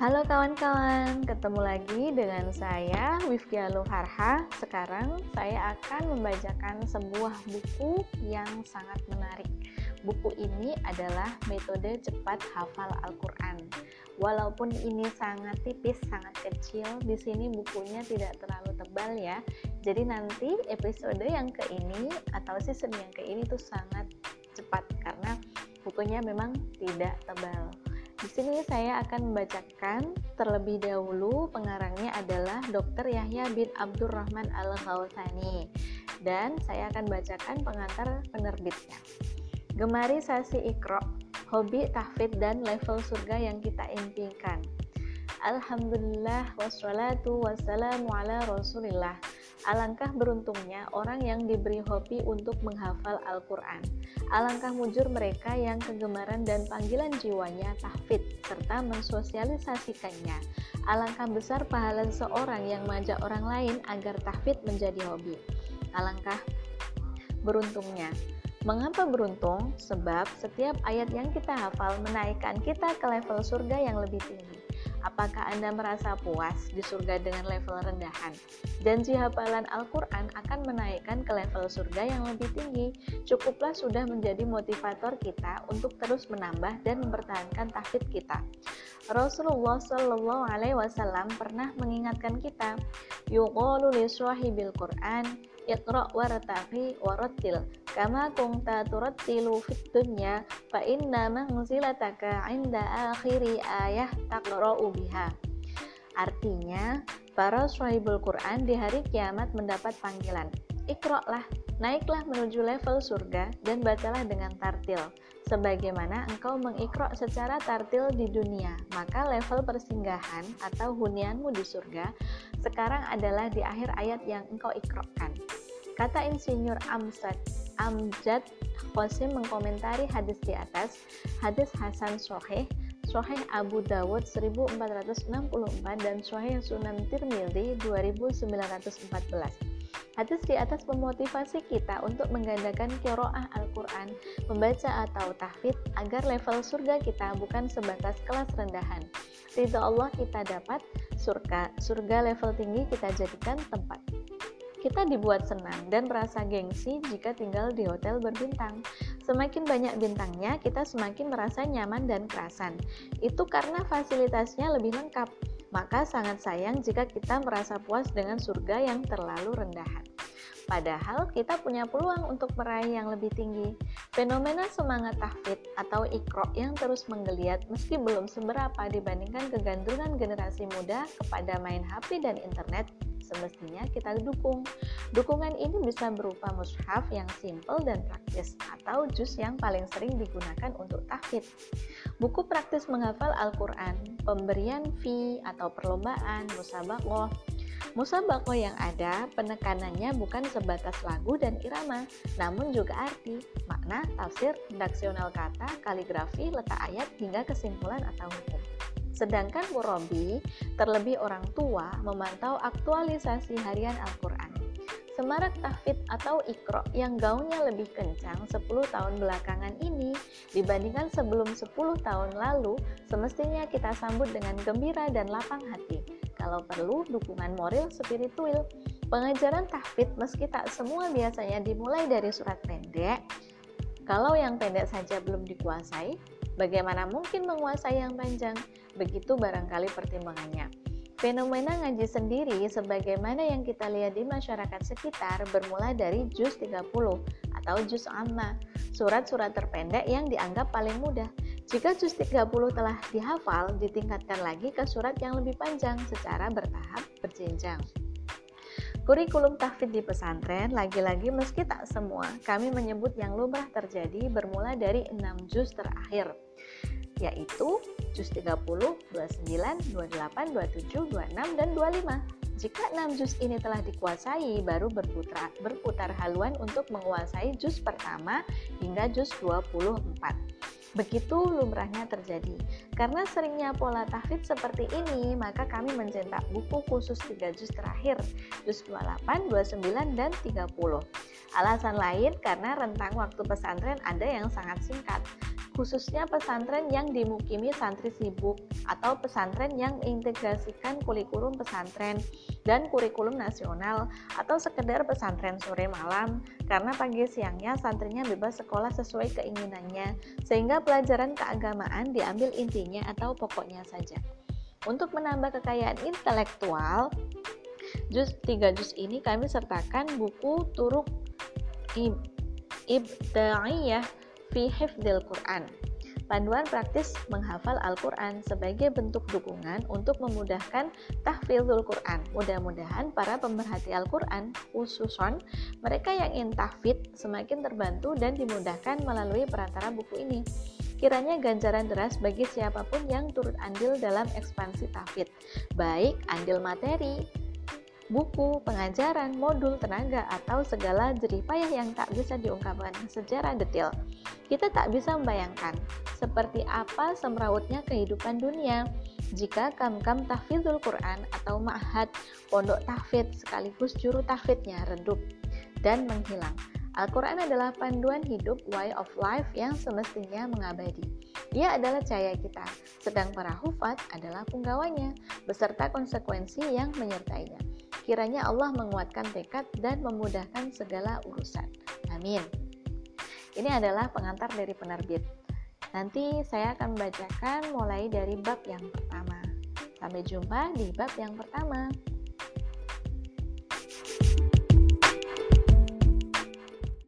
Halo kawan-kawan, ketemu lagi dengan saya Wifki Farha. Sekarang saya akan membacakan sebuah buku yang sangat menarik. Buku ini adalah metode cepat hafal Al-Qur'an. Walaupun ini sangat tipis, sangat kecil, di sini bukunya tidak terlalu tebal ya. Jadi nanti episode yang ke ini atau season yang ke ini tuh sangat cepat karena bukunya memang tidak tebal. Di sini saya akan membacakan terlebih dahulu pengarangnya adalah Dr. Yahya bin Abdurrahman Al-Khawthani dan saya akan bacakan pengantar penerbitnya. Gemari sasi ikro, hobi tahfidz dan level surga yang kita impikan. Alhamdulillah wassalatu wassalamu ala rasulillah Alangkah beruntungnya orang yang diberi hobi untuk menghafal Al-Quran. Alangkah mujur mereka yang kegemaran dan panggilan jiwanya tahfid serta mensosialisasikannya. Alangkah besar pahala seorang yang mengajak orang lain agar tahfid menjadi hobi. Alangkah beruntungnya. Mengapa beruntung? Sebab setiap ayat yang kita hafal menaikkan kita ke level surga yang lebih tinggi. Apakah Anda merasa puas di surga dengan level rendahan? Janji hafalan Al-Quran akan menaikkan ke level surga yang lebih tinggi. Cukuplah sudah menjadi motivator kita untuk terus menambah dan mempertahankan tahfidz kita. Rasulullah Shallallahu Alaihi Wasallam pernah mengingatkan kita, "Yuqalu li bil Quran Iqra wartaqi warattil kama kunta turattilu fid dunya fa inna manzilataka 'inda akhiri ayah taqra'u biha. Artinya, para sahibul Quran di hari kiamat mendapat panggilan. Iqra'lah, naiklah menuju level surga dan bacalah dengan tartil. Sebagaimana engkau mengikrok secara tartil di dunia, maka level persinggahan atau hunianmu di surga sekarang adalah di akhir ayat yang engkau ikrokkan. Kata insinyur Amjad, Amjad Qasim mengkomentari hadis di atas, hadis Hasan Soheh, Soheh Abu Dawud 1464 dan Soheh Sunan Tirmidzi 2914. Hadis di atas memotivasi kita untuk menggandakan kiroah Al-Quran, membaca atau tahfidz agar level surga kita bukan sebatas kelas rendahan. Ridho Allah kita dapat, surga, surga level tinggi kita jadikan tempat. Kita dibuat senang dan merasa gengsi jika tinggal di hotel berbintang. Semakin banyak bintangnya, kita semakin merasa nyaman dan kerasan. Itu karena fasilitasnya lebih lengkap. Maka sangat sayang jika kita merasa puas dengan surga yang terlalu rendahan. Padahal kita punya peluang untuk meraih yang lebih tinggi. Fenomena semangat tahfidz atau ikro yang terus menggeliat meski belum seberapa dibandingkan kegandrungan generasi muda kepada main HP dan internet semestinya kita dukung. Dukungan ini bisa berupa mushaf yang simple dan praktis atau jus yang paling sering digunakan untuk tahfidz. Buku praktis menghafal Al-Quran, pemberian fee atau perlombaan, musabakoh, Musabakoh yang ada, penekanannya bukan sebatas lagu dan irama, namun juga arti, makna, tafsir, redaksional kata, kaligrafi, letak ayat, hingga kesimpulan atau hukum. Sedangkan murabi, terlebih orang tua, memantau aktualisasi harian Al-Quran. Semarak tahfidz atau ikro yang gaungnya lebih kencang 10 tahun belakangan ini dibandingkan sebelum 10 tahun lalu, semestinya kita sambut dengan gembira dan lapang hati. Kalau perlu, dukungan moral spiritual. Pengajaran tahfidz meski tak semua biasanya dimulai dari surat pendek, kalau yang pendek saja belum dikuasai, Bagaimana mungkin menguasai yang panjang? Begitu barangkali pertimbangannya. Fenomena ngaji sendiri sebagaimana yang kita lihat di masyarakat sekitar bermula dari juz 30 atau juz amma, surat-surat terpendek yang dianggap paling mudah. Jika juz 30 telah dihafal, ditingkatkan lagi ke surat yang lebih panjang secara bertahap berjenjang. Kurikulum tahfidz di pesantren, lagi-lagi meski tak semua, kami menyebut yang lumrah terjadi bermula dari 6 juz terakhir yaitu juz 30, 29, 28, 27, 26, dan 25. Jika 6 juz ini telah dikuasai, baru berputar, berputar haluan untuk menguasai juz pertama hingga juz 24. Begitu lumrahnya terjadi. Karena seringnya pola tahfidz seperti ini, maka kami mencetak buku khusus 3 juz terakhir, juz 28, 29, dan 30. Alasan lain karena rentang waktu pesantren ada yang sangat singkat. Khususnya pesantren yang dimukimi santri sibuk atau pesantren yang mengintegrasikan kurikulum pesantren dan kurikulum nasional atau sekedar pesantren sore malam karena pagi siangnya santrinya bebas sekolah sesuai keinginannya sehingga pelajaran keagamaan diambil intinya atau pokoknya saja. Untuk menambah kekayaan intelektual, juz 3 juz ini kami sertakan buku Turuk Ibta'iyah fi Hifdil Quran. Panduan praktis menghafal Al-Quran sebagai bentuk dukungan untuk memudahkan tahfizul Quran. Mudah-mudahan para pemerhati Al-Quran, khususon mereka yang ingin tahfidz semakin terbantu dan dimudahkan melalui perantara buku ini. Kiranya ganjaran deras bagi siapa pun yang turut andil dalam ekspansi tahfidz, baik andil materi, buku, pengajaran, modul, tenaga, atau segala jerih payah yang tak bisa diungkapkan secara detail. Kita tak bisa membayangkan seperti apa semrawutnya kehidupan dunia jika kam-kam tahfidzul Quran atau ma'had pondok tahfidz sekaligus juru tahfidznya redup dan menghilang. Al-Quran adalah panduan hidup way of life yang semestinya mengabadi. Ia adalah cahaya kita, sedang para hufat adalah penggawanya, beserta konsekuensi yang menyertainya. Kiranya Allah menguatkan tekad dan memudahkan segala urusan. Amin. Ini adalah pengantar dari penerbit. Nanti saya akan membacakan mulai dari bab yang pertama. Sampai jumpa di bab yang pertama.